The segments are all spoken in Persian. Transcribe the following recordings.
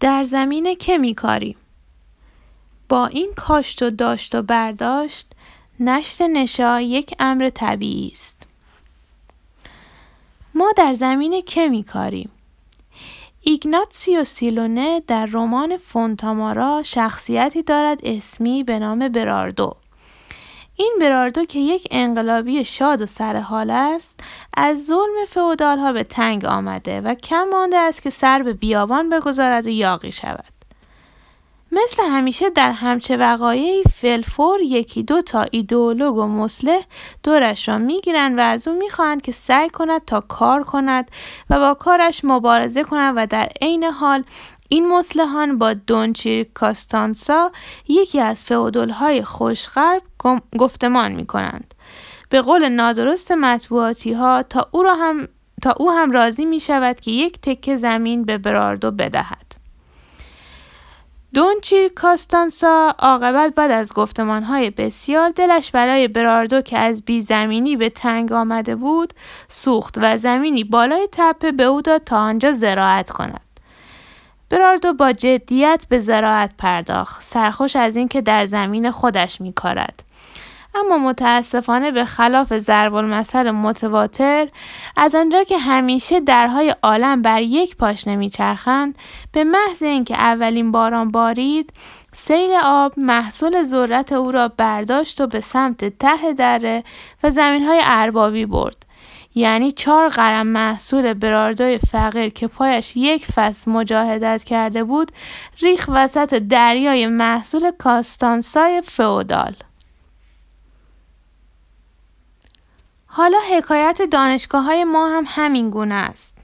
در زمین که می کاریم؟ با این کاشت و داشت و برداشت نشت نشا یک امر طبیعی است. ما در زمین که می کاریم؟ ایگناتسیو سیلونه در رمان فونتامارا شخصیتی دارد اسمی به نام براردو. این براردو که یک انقلابی شاد و سرحال است از ظلم فئودال ها به تنگ آمده و کم مانده است که سر به بیابان بگذارد و یاقی شود. مثل همیشه در همچه وقایعی فلفور یکی دو تا ایدئولوگ و مسلح دورش را می‌گیرند و از او می‌خواهند که سعی کند تا کار کند و با کارش مبارزه کند و در عین حال این مسلحان با دونچیر کاستانسا یکی از فئودالهای خوشغرب گفتمان می کنند. به قول نادرست مطبوعاتی ها تا او, را هم تا او هم راضی می شود که یک تکه زمین به براردو بدهد. دونچیر کاستانسا عاقبت بعد از گفتمانهای بسیار دلش برای براردو که از بی زمینی به تنگ آمده بود سوخت و زمینی بالای تپه به او داد تا آنجا زراعت کند. براردو با جدیت به زراعت پرداخت سرخوش از اینکه در زمین خودش میکارد اما متاسفانه به خلاف ضرب المثل متواتر از آنجا که همیشه درهای عالم بر یک پاش نمیچرخند به محض اینکه اولین باران بارید سیل آب محصول ذرت او را برداشت و به سمت ته دره و زمین های اربابی برد. یعنی چهار قرم محصول براردوی فقیر که پایش یک فصل مجاهدت کرده بود ریخ وسط دریای محصول کاستانسای فئودال. حالا حکایت دانشگاه های ما هم همین گونه است.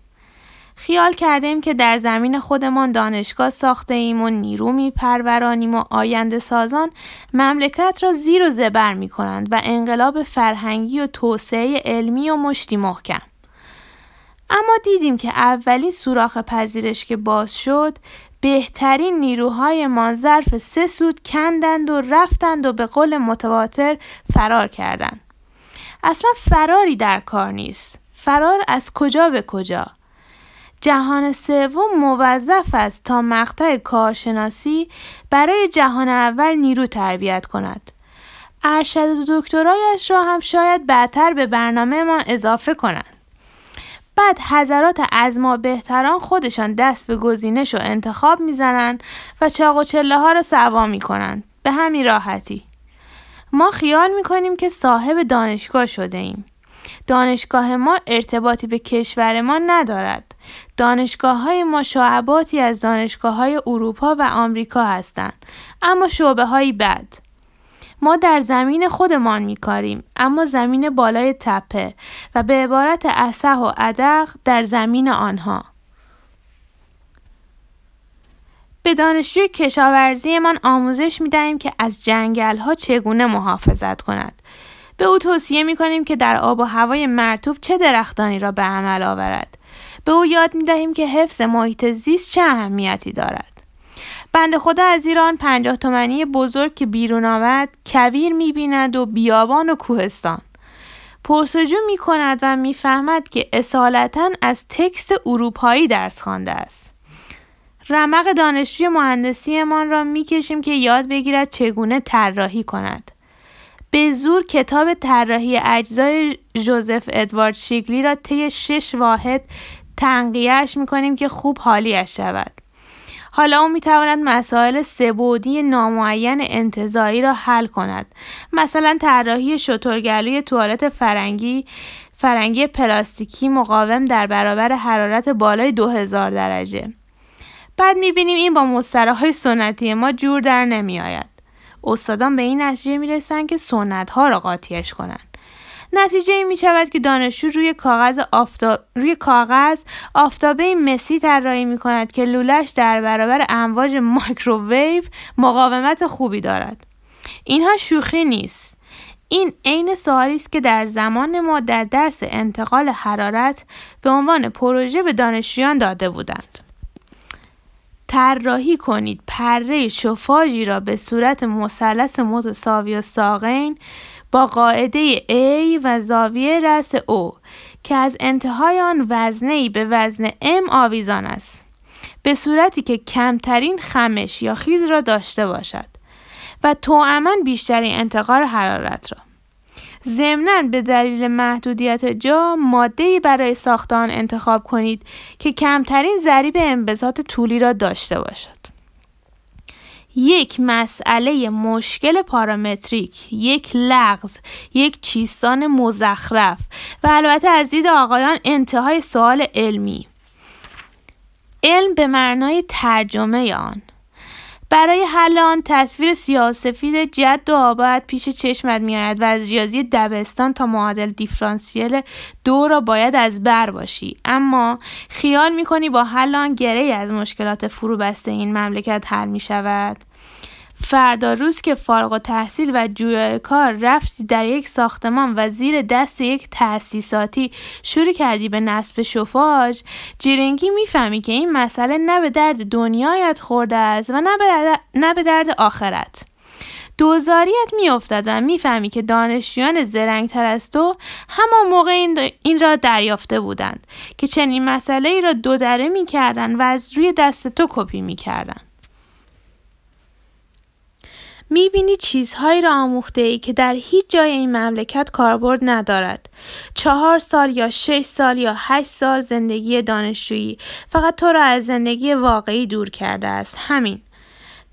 خیال کردیم که در زمین خودمان دانشگاه ساخته ایم و نیرو می پرورانیم و آینده سازان مملکت را زیر و زبر می کنند و انقلاب فرهنگی و توسعه علمی و مشتی محکم. اما دیدیم که اولین سوراخ پذیرش که باز شد بهترین نیروهای ما ظرف سه سود کندند و رفتند و به قول متواتر فرار کردند. اصلا فراری در کار نیست. فرار از کجا به کجا. جهان سوم موظف است تا مقطع کارشناسی برای جهان اول نیرو تربیت کند. ارشد و دکترایش را هم شاید بعدتر به برنامه ما اضافه کنند. بعد حضرات از ما بهتران خودشان دست به گزینش و انتخاب می‌زنند و چاق و چله ها را سوا می کنند به همین راحتی. ما خیال می‌کنیم که صاحب دانشگاه شده ایم. دانشگاه ما ارتباطی به کشور ما ندارد. دانشگاه های ما شعباتی از دانشگاه های اروپا و آمریکا هستند. اما شعبه هایی بد. ما در زمین خودمان میکاریم اما زمین بالای تپه و به عبارت اصح و ادق در زمین آنها. به دانشجوی کشاورزیمان آموزش می دهیم که از جنگل ها چگونه محافظت کند. به او توصیه می کنیم که در آب و هوای مرتوب چه درختانی را به عمل آورد. به او یاد می دهیم که حفظ محیط زیست چه اهمیتی دارد. بند خدا از ایران پنجاه تومنی بزرگ که بیرون آمد کویر می بیند و بیابان و کوهستان. پرسجو می کند و می‌فهمد که اصالتا از تکست اروپایی درس خوانده است. رمق دانشجوی مهندسیمان را می‌کشیم که یاد بگیرد چگونه طراحی کند. به زور کتاب طراحی اجزای جوزف ادوارد شیگلی را طی شش واحد تنقیهش می‌کنیم که خوب حالیش شود. حالا او می‌تواند مسائل سبودی نامعین انتظایی را حل کند. مثلا طراحی شترگلوی توالت فرنگی فرنگی پلاستیکی مقاوم در برابر حرارت بالای 2000 درجه. بعد می‌بینیم این با مستراهای سنتی ما جور در نمیآید. استادان به این نتیجه می‌رسند که سنت ها را قاطیش کنند. نتیجه این می شود که دانشجو روی کاغذ آفتاب روی کاغذ آفتابه مسی طراحی می کند که لولش در برابر امواج مایکروویو مقاومت خوبی دارد. اینها شوخی نیست. این عین سوالی است که در زمان ما در درس انتقال حرارت به عنوان پروژه به دانشجویان داده بودند. طراحی کنید پره شفاژی را به صورت مثلث متساوی و ساقین با قاعده A و زاویه رأس O که از انتهای آن وزنی به وزن M آویزان است. به صورتی که کمترین خمش یا خیز را داشته باشد و تواما بیشترین انتقال حرارت را. ضمنا به دلیل محدودیت جا ماده برای ساخت آن انتخاب کنید که کمترین ضریب انبساط طولی را داشته باشد. یک مسئله مشکل پارامتریک، یک لغز، یک چیستان مزخرف و البته از دید آقایان انتهای سوال علمی. علم به معنای ترجمه آن برای حل آن تصویر سیاسفید جد و آباد پیش چشمت میآید و از ریاضی دبستان تا معادل دیفرانسیل دو را باید از بر باشی. اما خیال می‌کنی با حل آن گره از مشکلات فرو بسته این مملکت حل می شود فردا روز که فارغ و تحصیل و جویا کار رفتی در یک ساختمان و زیر دست یک تأسیساتی شروع کردی به نصب شفاج جیرنگی می‌فهمی که این مسئله نه به درد دنیایت خورده است و نه به درد, آخرت. دوزاریت میافتد و می‌فهمی که دانشجویان زرنگتر از تو همان موقع این, این را دریافته بودند که چنین مسئله ای را دو دره می‌کردند و از روی دست تو کپی می‌کردند. می‌بینی چیزهایی را آموخته ای که در هیچ جای این مملکت کاربرد ندارد. چهار سال یا شش سال یا هشت سال زندگی دانشجویی فقط تو را از زندگی واقعی دور کرده است. همین.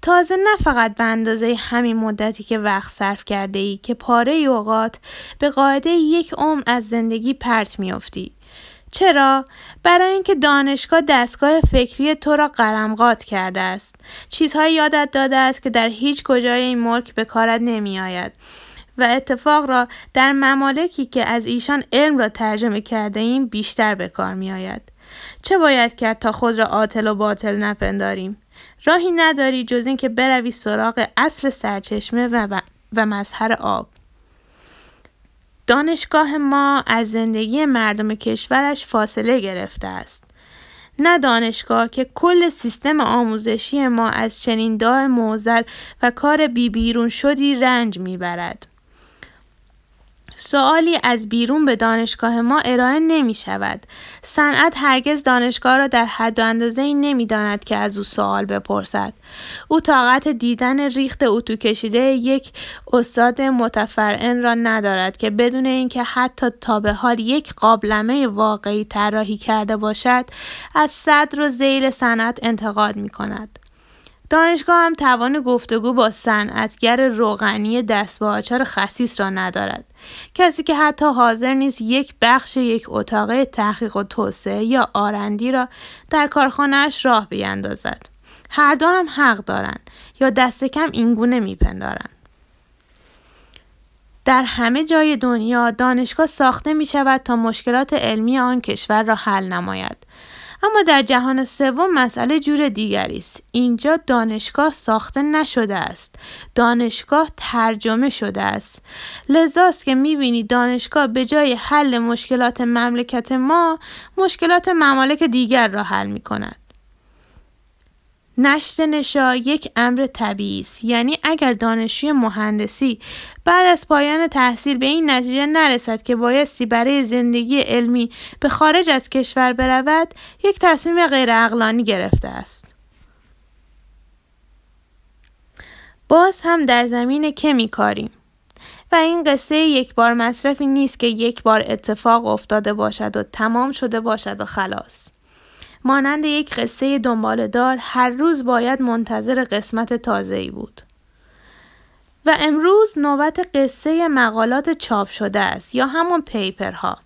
تازه نه فقط به اندازه همین مدتی که وقت صرف کرده ای که پاره اوقات به قاعده یک عمر از زندگی پرت میافتی. چرا؟ برای اینکه دانشگاه دستگاه فکری تو را قرمقات کرده است. چیزهایی یادت داده است که در هیچ کجای این ملک به کارت نمی آید. و اتفاق را در ممالکی که از ایشان علم را ترجمه کرده ایم بیشتر به کار می آید. چه باید کرد تا خود را عاطل و باطل نپنداریم؟ راهی نداری جز اینکه بروی سراغ اصل سرچشمه و, و مظهر آب. دانشگاه ما از زندگی مردم کشورش فاصله گرفته است. نه دانشگاه که کل سیستم آموزشی ما از چنین داع موزل و کار بی بیرون شدی رنج می‌برد. سوالی از بیرون به دانشگاه ما ارائه نمی شود. صنعت هرگز دانشگاه را در حد و اندازه ای نمی داند که از او سوال بپرسد. او طاقت دیدن ریخت اتو کشیده یک استاد متفرعن را ندارد که بدون اینکه حتی تا به حال یک قابلمه واقعی طراحی کرده باشد از صدر و زیل صنعت انتقاد می کند. دانشگاه هم توان گفتگو با صنعتگر روغنی دست به آچار خسیس را ندارد. کسی که حتی حاضر نیست یک بخش یک اتاق تحقیق و توسعه یا آرندی را در کارخانهاش راه بیندازد هر دو هم حق دارند یا دست کم اینگونه میپندارند. در همه جای دنیا دانشگاه ساخته می شود تا مشکلات علمی آن کشور را حل نماید. اما در جهان سوم مسئله جور دیگری است. اینجا دانشگاه ساخته نشده است. دانشگاه ترجمه شده است. لذاست که می‌بینی دانشگاه به جای حل مشکلات مملکت ما مشکلات ممالک دیگر را حل می کند نشت نشا یک امر طبیعی است. یعنی اگر دانشجوی مهندسی بعد از پایان تحصیل به این نتیجه نرسد که بایستی برای زندگی علمی به خارج از کشور برود یک تصمیم غیر اقلانی گرفته است. باز هم در زمین که می کاریم و این قصه یک بار مصرفی نیست که یک بار اتفاق افتاده باشد و تمام شده باشد و خلاص. مانند یک قصه دار هر روز باید منتظر قسمت تازه ای بود. و امروز نوبت قصه مقالات چاپ شده است یا همون پیپرها.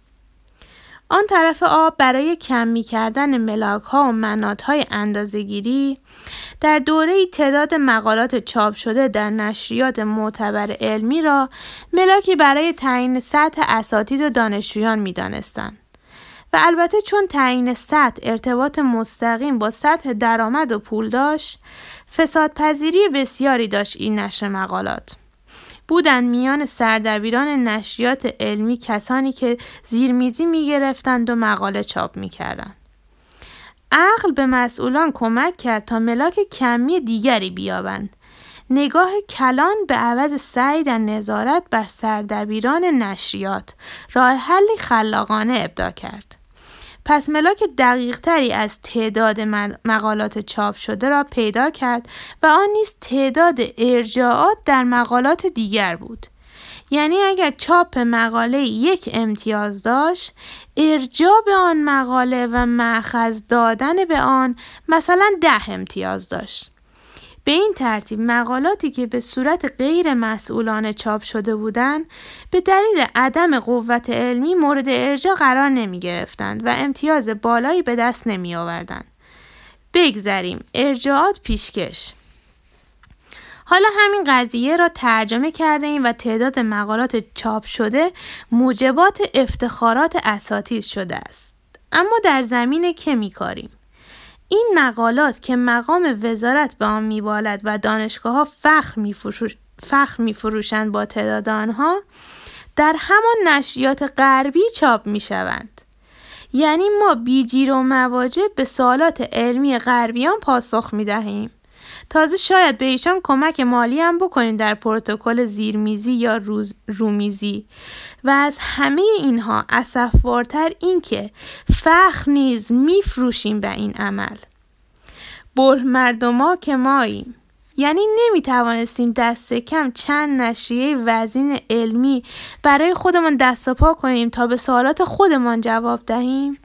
آن طرف آب برای کمی کردن ملاک ها و منات های اندازگیری در دوره تعداد مقالات چاپ شده در نشریات معتبر علمی را ملاکی برای تعیین سطح اساتید و دانشجویان می دانستند. و البته چون تعیین سطح ارتباط مستقیم با سطح درآمد و پول داشت فسادپذیری بسیاری داشت این نشر مقالات بودن میان سردبیران نشریات علمی کسانی که زیرمیزی می گرفتند و مقاله چاپ می کردن. عقل به مسئولان کمک کرد تا ملاک کمی دیگری بیابند. نگاه کلان به عوض سعی در نظارت بر سردبیران نشریات راه حلی خلاقانه ابدا کرد. پس ملاک دقیق تری از تعداد مقالات چاپ شده را پیدا کرد و آن نیز تعداد ارجاعات در مقالات دیگر بود. یعنی اگر چاپ مقاله یک امتیاز داشت ارجاع به آن مقاله و معخذ دادن به آن مثلا ده امتیاز داشت به این ترتیب مقالاتی که به صورت غیر مسئولانه چاپ شده بودند به دلیل عدم قوت علمی مورد ارجاع قرار نمی گرفتند و امتیاز بالایی به دست نمی آوردند. بگذریم ارجاعات پیشکش حالا همین قضیه را ترجمه کرده ایم و تعداد مقالات چاپ شده موجبات افتخارات اساتید شده است. اما در زمین که می کاریم؟ این مقالات که مقام وزارت به آن میبالد و دانشگاه ها فخر میفروش فخر فروشند با تعداد آنها در همان نشریات غربی چاپ می شوند. یعنی ما بیجیر و مواجه به سوالات علمی غربیان پاسخ می دهیم. تازه شاید به ایشان کمک مالی هم بکنید در پروتکل زیرمیزی یا روز رومیزی. و از همه اینها اسفبارتر این که فخر نیز میفروشیم به این عمل. بل مردما که ماییم. یعنی نمی توانستیم دست کم چند نشریه وزین علمی برای خودمان دست پا کنیم تا به سوالات خودمان جواب دهیم؟